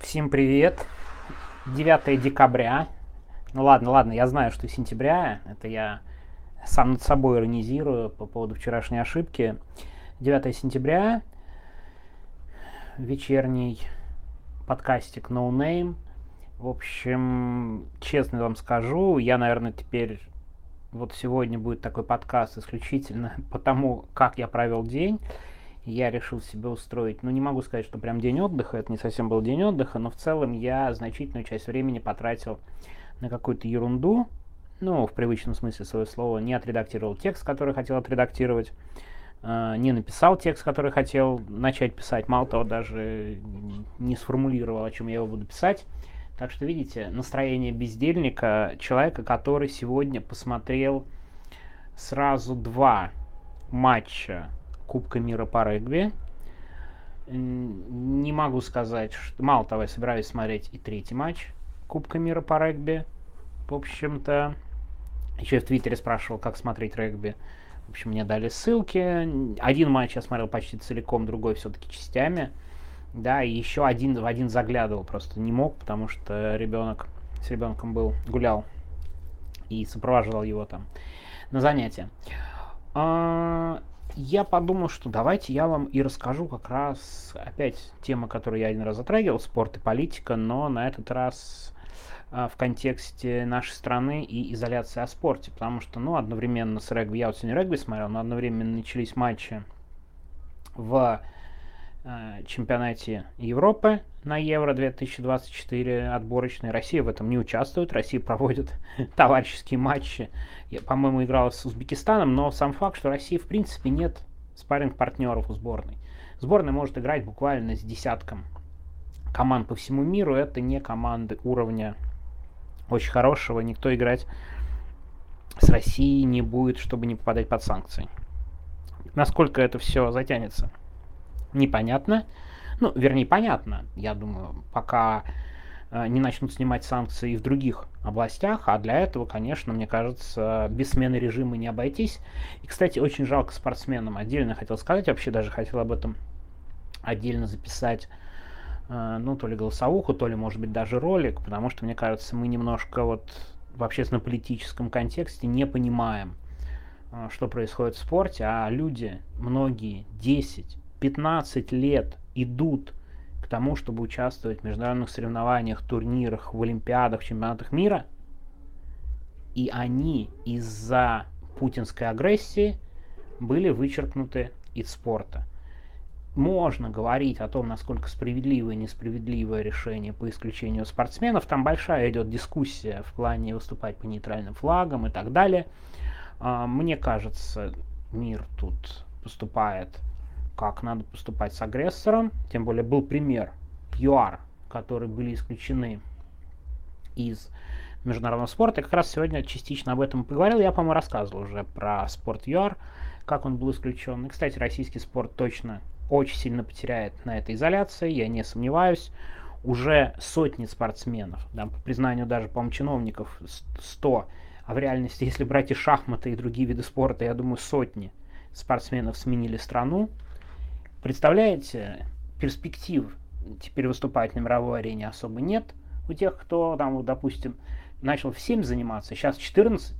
Всем привет. 9 декабря. Ну ладно, ладно, я знаю, что сентября. Это я сам над собой иронизирую по поводу вчерашней ошибки. 9 сентября. Вечерний подкастик No Name. В общем, честно вам скажу, я, наверное, теперь вот сегодня будет такой подкаст исключительно по тому, как я провел день я решил себе устроить, ну не могу сказать, что прям день отдыха, это не совсем был день отдыха, но в целом я значительную часть времени потратил на какую-то ерунду, ну, в привычном смысле своего слова, не отредактировал текст, который хотел отредактировать, э, не написал текст, который хотел начать писать, мало того, даже не сформулировал, о чем я его буду писать. Так что, видите, настроение бездельника, человека, который сегодня посмотрел сразу два матча Кубка мира по регби. Не могу сказать, что... Мало того, я собираюсь смотреть и третий матч Кубка мира по регби. В общем-то, еще я в Твиттере спрашивал, как смотреть регби. В общем, мне дали ссылки. Один матч я смотрел почти целиком, другой все-таки частями. Да, и еще один в один заглядывал, просто не мог, потому что ребенок с ребенком был, гулял и сопровождал его там на занятия. Я подумал, что давайте я вам и расскажу как раз опять тема, которую я один раз затрагивал, спорт и политика, но на этот раз а, в контексте нашей страны и изоляции о спорте, потому что, ну, одновременно с регби, я вот сегодня регби смотрел, но одновременно начались матчи в э, чемпионате Европы на Евро 2024 отборочной. Россия в этом не участвует, Россия проводит товарищеские матчи я, по-моему, играл с Узбекистаном, но сам факт, что России в принципе нет спарринг партнеров у сборной. Сборная может играть буквально с десятком команд по всему миру. Это не команды уровня очень хорошего. Никто играть с Россией не будет, чтобы не попадать под санкции. Насколько это все затянется, непонятно. Ну, вернее, понятно. Я думаю, пока Э, не начнут снимать санкции в других областях, а для этого, конечно, мне кажется, без смены режима не обойтись. И, кстати, очень жалко спортсменам. Отдельно хотел сказать, вообще даже хотел об этом отдельно записать, э, ну, то ли голосовуху, то ли, может быть, даже ролик, потому что, мне кажется, мы немножко вот в общественно-политическом контексте не понимаем, э, что происходит в спорте, а люди, многие, 10-15 лет идут к тому, чтобы участвовать в международных соревнованиях, турнирах, в Олимпиадах, в чемпионатах мира. И они из-за путинской агрессии были вычеркнуты из спорта. Можно говорить о том, насколько справедливое и несправедливое решение по исключению спортсменов. Там большая идет дискуссия в плане выступать по нейтральным флагам и так далее. А, мне кажется, мир тут поступает как надо поступать с агрессором. Тем более был пример ЮАР, которые были исключены из международного спорта. Я как раз сегодня частично об этом поговорил. Я, по-моему, рассказывал уже про спорт ЮАР, как он был исключен. И, кстати, российский спорт точно очень сильно потеряет на этой изоляции, я не сомневаюсь. Уже сотни спортсменов, да, по признанию даже, по-моему, чиновников 100, а в реальности, если брать и шахматы, и другие виды спорта, я думаю, сотни спортсменов сменили страну. Представляете, перспектив теперь выступать на мировой арене особо нет. У тех, кто там, допустим, начал в 7 заниматься, сейчас 14,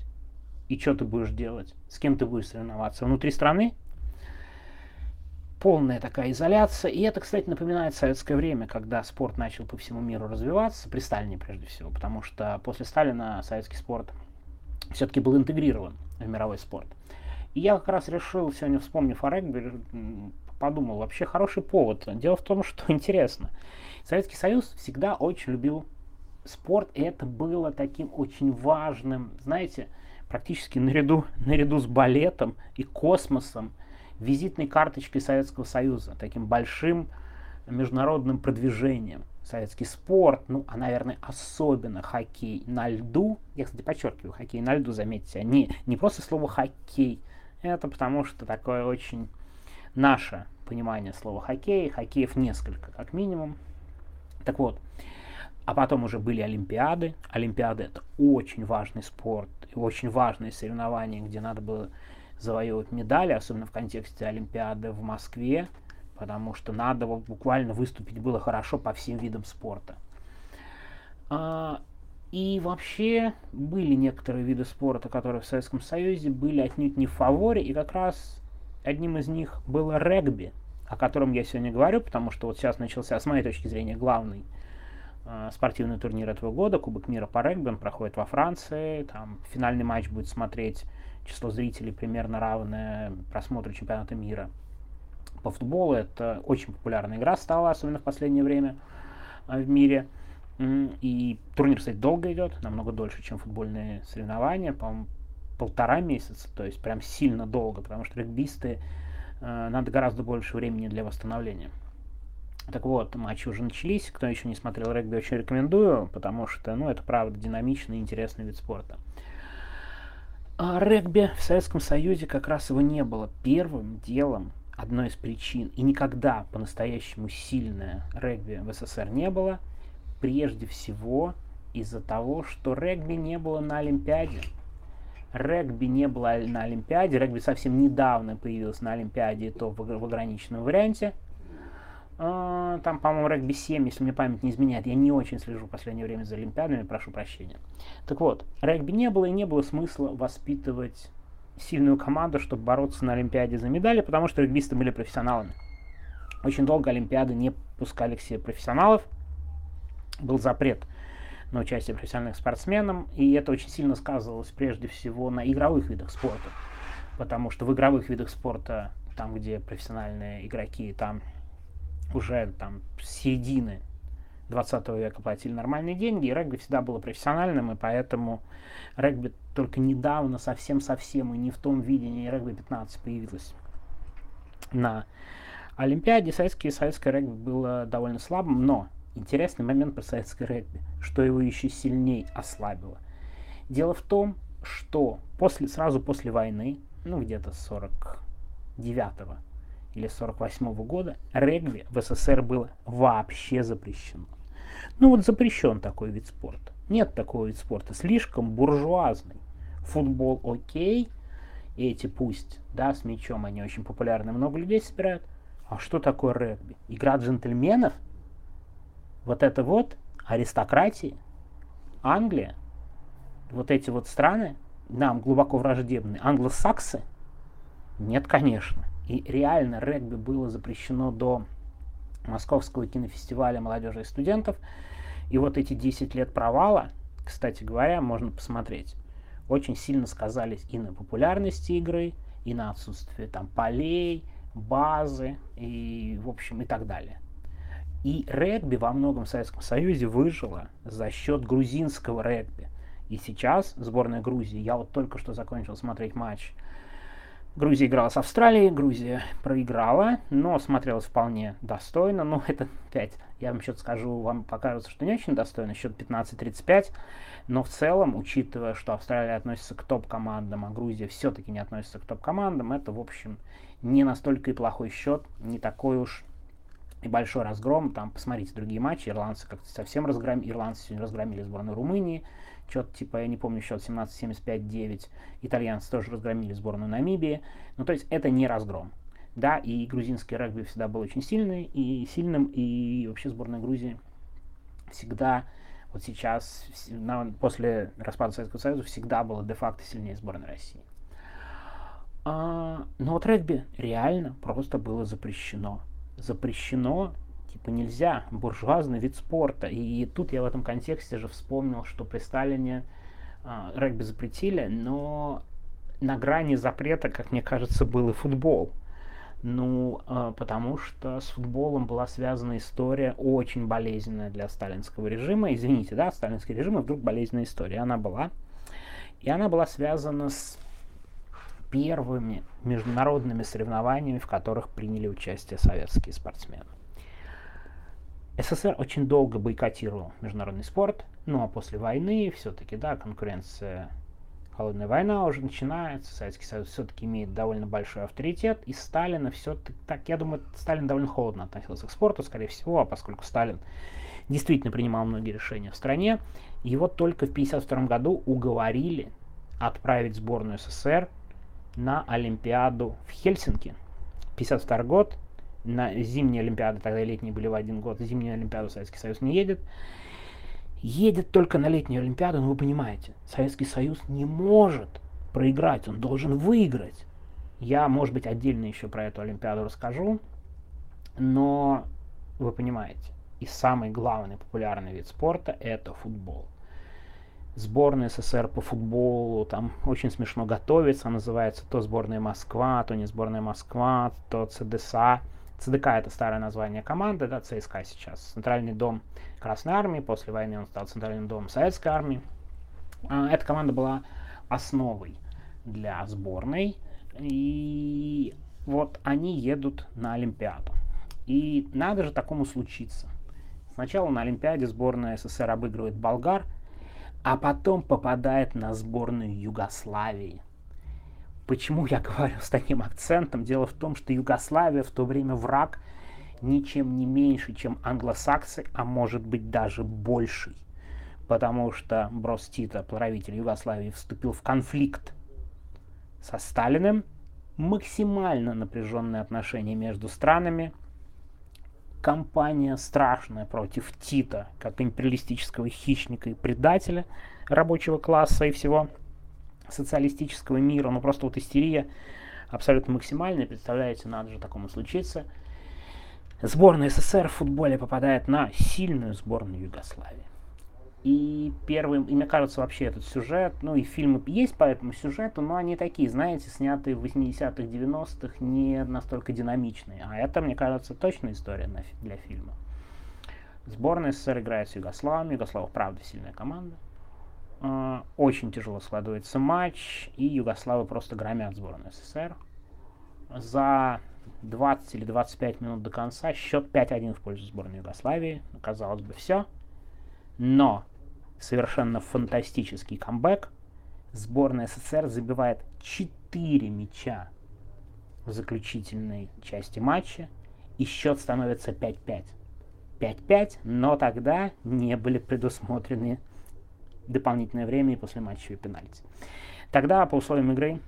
и что ты будешь делать? С кем ты будешь соревноваться? Внутри страны? Полная такая изоляция. И это, кстати, напоминает советское время, когда спорт начал по всему миру развиваться, при Сталине прежде всего, потому что после Сталина советский спорт все-таки был интегрирован в мировой спорт. И я как раз решил, сегодня вспомнив о регби, подумал, вообще хороший повод. Дело в том, что интересно. Советский Союз всегда очень любил спорт, и это было таким очень важным, знаете, практически наряду, наряду с балетом и космосом, визитной карточкой Советского Союза, таким большим международным продвижением. Советский спорт, ну, а, наверное, особенно хоккей на льду. Я, кстати, подчеркиваю, хоккей на льду, заметьте, не, не просто слово хоккей. Это потому что такое очень наше понимание слова хоккей. Хоккеев несколько, как минимум. Так вот, а потом уже были Олимпиады. Олимпиады это очень важный спорт очень важные соревнования, где надо было завоевывать медали, особенно в контексте Олимпиады в Москве потому что надо буквально выступить было хорошо по всем видам спорта. А, и вообще были некоторые виды спорта, которые в Советском Союзе были отнюдь не в фаворе, и как раз одним из них было регби, о котором я сегодня говорю, потому что вот сейчас начался, с моей точки зрения, главный э, спортивный турнир этого года, Кубок мира по регби, он проходит во Франции, там финальный матч будет смотреть число зрителей примерно равное просмотру чемпионата мира. По футболу это очень популярная игра стала, особенно в последнее время э, в мире. И турнир, кстати, долго идет, намного дольше, чем футбольные соревнования, по-моему, полтора месяца, то есть прям сильно долго, потому что регбисты э, надо гораздо больше времени для восстановления. Так вот, матчи уже начались. Кто еще не смотрел регби, очень рекомендую, потому что, ну, это правда динамичный и интересный вид спорта. А регби в Советском Союзе как раз его не было. Первым делом, одной из причин, и никогда по-настоящему сильное регби в СССР не было, прежде всего из-за того, что регби не было на Олимпиаде. Регби не было на Олимпиаде, регби совсем недавно появился на Олимпиаде, то в, в ограниченном варианте. А, там, по-моему, регби 7, если мне память не изменяет. Я не очень слежу в последнее время за Олимпиадами, прошу прощения. Так вот, регби не было и не было смысла воспитывать сильную команду, чтобы бороться на Олимпиаде за медали, потому что регбисты были профессионалами. Очень долго Олимпиады не пускали к себе профессионалов. Был запрет на участие профессиональных спортсменов, и это очень сильно сказывалось прежде всего на игровых видах спорта, потому что в игровых видах спорта, там, где профессиональные игроки, там уже там середины 20 века платили нормальные деньги, и регби всегда было профессиональным, и поэтому регби только недавно совсем-совсем и не в том виде, не регби 15 появилось на Олимпиаде. Советский, советское регби было довольно слабым, но интересный момент про советское регби, что его еще сильнее ослабило. Дело в том, что после, сразу после войны, ну где-то 49-го или 48 -го года регби в СССР было вообще запрещено. Ну вот запрещен такой вид спорта. Нет такого вид спорта, слишком буржуазный. Футбол окей, эти пусть, да, с мячом они очень популярны, много людей собирают. А что такое регби? Игра джентльменов? Вот это вот аристократии, Англия, вот эти вот страны, нам глубоко враждебные, англосаксы? Нет, конечно. И реально регби было запрещено до Московского кинофестиваля молодежи и студентов. И вот эти 10 лет провала, кстати говоря, можно посмотреть, очень сильно сказались и на популярности игры, и на отсутствие там полей, базы и, в общем, и так далее. И регби во многом в Советском Союзе выжило за счет грузинского регби. И сейчас сборная Грузии, я вот только что закончил смотреть матч Грузия играла с Австралией, Грузия проиграла, но смотрелась вполне достойно. Ну, это 5. Я вам счет скажу, вам покажется, что не очень достойно, счет 15-35. Но в целом, учитывая, что Австралия относится к топ-командам, а Грузия все-таки не относится к топ-командам, это, в общем, не настолько и плохой счет, не такой уж и большой разгром. Там, посмотрите другие матчи, ирландцы как-то совсем разгромили, ирландцы сегодня разгромили сборную Румынии, что-то типа, я не помню, счет 17-75-9. Итальянцы тоже разгромили сборную Намибии. Ну, то есть это не разгром. Да, и грузинский регби всегда был очень сильный и сильным, и вообще сборная Грузии всегда, вот сейчас, после распада Советского Союза, всегда была де-факто сильнее сборной России. А, но вот регби реально просто было запрещено. Запрещено типа нельзя, буржуазный вид спорта. И, тут я в этом контексте же вспомнил, что при Сталине э, регби запретили, но на грани запрета, как мне кажется, был и футбол. Ну, э, потому что с футболом была связана история очень болезненная для сталинского режима. Извините, да, сталинский режим, и вдруг болезненная история. Она была. И она была связана с первыми международными соревнованиями, в которых приняли участие советские спортсмены. СССР очень долго бойкотировал международный спорт, ну а после войны все-таки, да, конкуренция, холодная война уже начинается, Советский Союз все-таки имеет довольно большой авторитет, и Сталина все-таки, так, я думаю, Сталин довольно холодно относился к спорту, скорее всего, а поскольку Сталин действительно принимал многие решения в стране, его только в 1952 году уговорили отправить сборную СССР на Олимпиаду в Хельсинки. 1952 год, на зимние Олимпиады, тогда летние были в один год, зимние Олимпиады Советский Союз не едет. Едет только на летнюю Олимпиаду, но вы понимаете, Советский Союз не может проиграть, он должен выиграть. Я, может быть, отдельно еще про эту Олимпиаду расскажу, но вы понимаете, и самый главный популярный вид спорта – это футбол. Сборная СССР по футболу, там очень смешно готовится, называется то сборная Москва, то не сборная Москва, то ЦДСА. ЦДК это старое название команды, да, ЦСКА сейчас. Центральный дом Красной Армии, после войны он стал Центральным домом Советской Армии. А, эта команда была основой для сборной, и вот они едут на Олимпиаду. И надо же такому случиться. Сначала на Олимпиаде сборная СССР обыгрывает болгар, а потом попадает на сборную Югославии. Почему я говорю с таким акцентом? Дело в том, что Югославия в то время враг ничем не меньше, чем англосаксы, а может быть даже больший. Потому что Брос Тита, правитель Югославии, вступил в конфликт со Сталиным. Максимально напряженные отношения между странами. Кампания страшная против Тита, как империалистического хищника и предателя рабочего класса и всего социалистического мира, ну просто вот истерия абсолютно максимальная, представляете, надо же такому случиться. Сборная СССР в футболе попадает на сильную сборную Югославии. И первым, и мне кажется, вообще этот сюжет, ну и фильмы есть по этому сюжету, но они такие, знаете, снятые в 80-х, 90-х, не настолько динамичные. А это, мне кажется, точная история для фильма. Сборная СССР играет с Югославом. Югославов, правда, сильная команда. А, очень тяжело складывается матч, и Югославы просто громят сборную СССР. За 20 или 25 минут до конца счет 5-1 в пользу сборной Югославии. Казалось бы, все. Но совершенно фантастический камбэк. Сборная СССР забивает 4 мяча в заключительной части матча, и счет становится 5-5. 5-5, но тогда не были предусмотрены дополнительное время и после матча пенальти. Тогда по условиям игры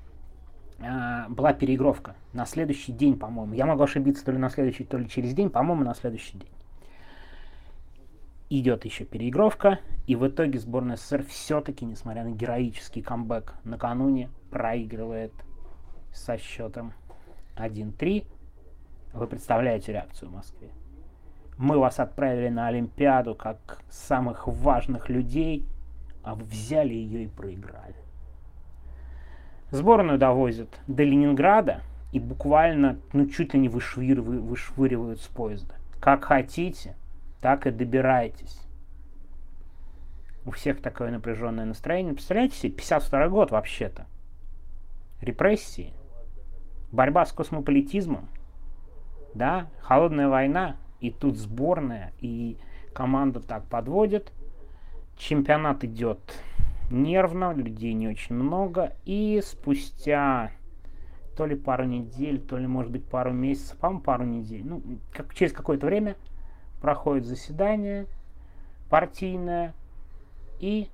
э, была переигровка на следующий день, по-моему. Я могу ошибиться то ли на следующий, то ли через день, по-моему, на следующий день. Идет еще переигровка, и в итоге сборная СССР все-таки, несмотря на героический камбэк накануне, проигрывает со счетом 1-3. Вы представляете реакцию в Москве? Мы вас отправили на Олимпиаду как самых важных людей – а вы взяли ее и проиграли. Сборную довозят до Ленинграда и буквально, ну, чуть ли не вышвыривают, с поезда. Как хотите, так и добирайтесь. У всех такое напряженное настроение. Представляете себе, 52 год вообще-то. Репрессии, борьба с космополитизмом, да, холодная война, и тут сборная, и команда так подводит – Чемпионат идет нервно, людей не очень много. И спустя то ли пару недель, то ли, может быть, пару месяцев, по-моему, пару недель, ну, как, через какое-то время проходит заседание партийное, и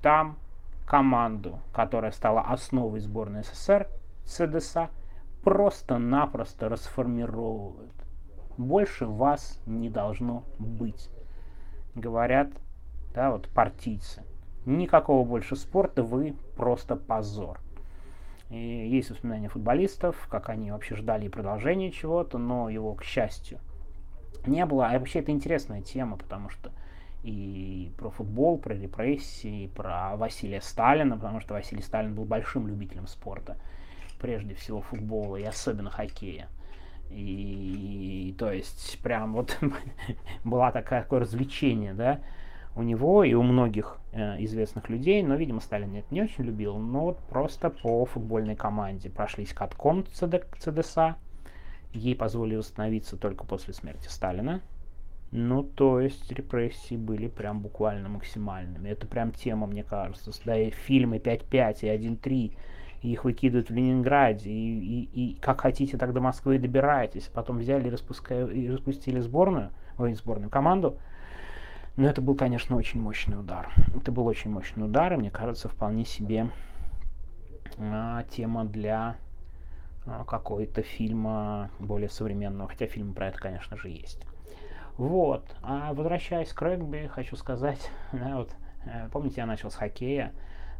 там команду, которая стала основой сборной СССР, ЦДСА, просто-напросто расформировывают. Больше вас не должно быть. Говорят, да, вот партийцы. Никакого больше спорта, вы просто позор. И есть воспоминания футболистов, как они вообще ждали продолжения чего-то, но его, к счастью, не было. А вообще это интересная тема, потому что и про футбол, про репрессии, про Василия Сталина, потому что Василий Сталин был большим любителем спорта, прежде всего футбола и особенно хоккея. И, и то есть прям вот была такая, такое развлечение, да, у него и у многих э, известных людей, но, видимо, Сталин это не очень любил, но вот просто по футбольной команде прошлись катком ЦД, ЦДСА, ей позволили восстановиться только после смерти Сталина, ну, то есть репрессии были прям буквально максимальными. Это прям тема, мне кажется. Да, и фильмы 5.5 и 1.3, их выкидывают в Ленинграде, и, и, и как хотите, так до Москвы добираетесь. Потом взяли и, распуска... и распустили сборную, ой, сборную команду, но это был, конечно, очень мощный удар. Это был очень мощный удар, и мне кажется, вполне себе а, тема для какой-то фильма более современного, хотя фильм про это, конечно же, есть. Вот. А возвращаясь к регби, хочу сказать, да, вот, э, помните, я начал с хоккея.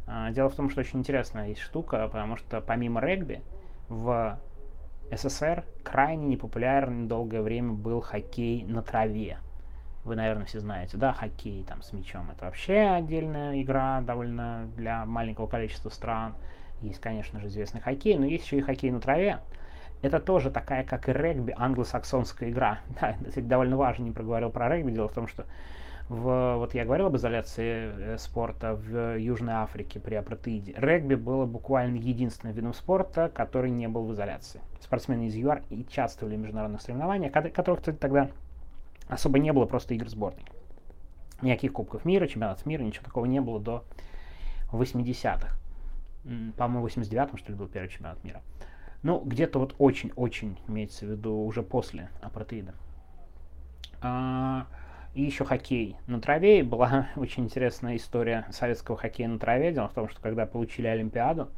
А, дело в том, что очень интересная есть штука, потому что помимо регби в СССР крайне непопулярен долгое время был хоккей на траве. Вы, наверное, все знаете, да, хоккей там с мячом это вообще отдельная игра довольно для маленького количества стран. Есть, конечно же, известный хоккей, но есть еще и хоккей на траве. Это тоже такая, как и регби, англосаксонская игра. Да, это довольно важно, не проговорил про регби. Дело в том, что в, вот я говорил об изоляции э, спорта в Южной Африке при апартеиде. Регби было буквально единственным видом спорта, который не был в изоляции. Спортсмены из ЮАР и участвовали в международных соревнованиях, которых, кстати, тогда особо не было, просто игр сборной. Никаких кубков мира, чемпионатов мира, ничего такого не было до 80-х. По-моему, в 89-м, что ли, был первый чемпионат мира. Ну, где-то вот очень-очень имеется в виду уже после апартеида. А, и еще хоккей на траве. Была очень интересная история советского хоккея на траве. Дело в том, что когда получили Олимпиаду,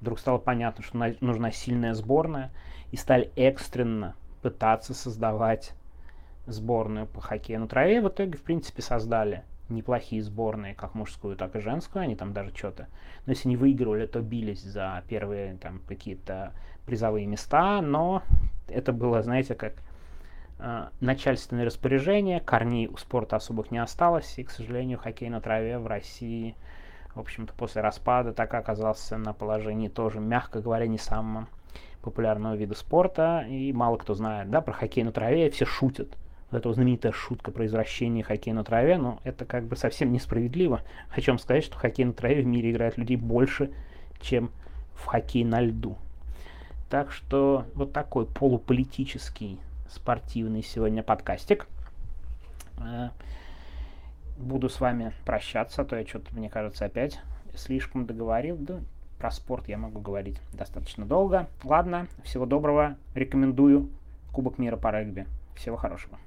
вдруг стало понятно, что нужна сильная сборная, и стали экстренно пытаться создавать сборную по хоккею на траве. В итоге, в принципе, создали неплохие сборные, как мужскую, так и женскую. Они там даже что-то... Но если не выигрывали, то бились за первые там какие-то призовые места. Но это было, знаете, как Э, начальственные распоряжения, корней у спорта особых не осталось, и, к сожалению, хоккей на траве в России, в общем-то, после распада так оказался на положении тоже, мягко говоря, не самого популярного вида спорта, и мало кто знает, да, про хоккей на траве, все шутят. Вот эта знаменитая шутка про извращение хоккея на траве, но это как бы совсем несправедливо. Хочу вам сказать, что хоккей на траве в мире играет людей больше, чем в хоккей на льду. Так что вот такой полуполитический спортивный сегодня подкастик. Э, буду с вами прощаться, а то я что-то, мне кажется, опять слишком договорил. Да, про спорт я могу говорить достаточно долго. Ладно, всего доброго. Рекомендую Кубок мира по регби. Всего хорошего.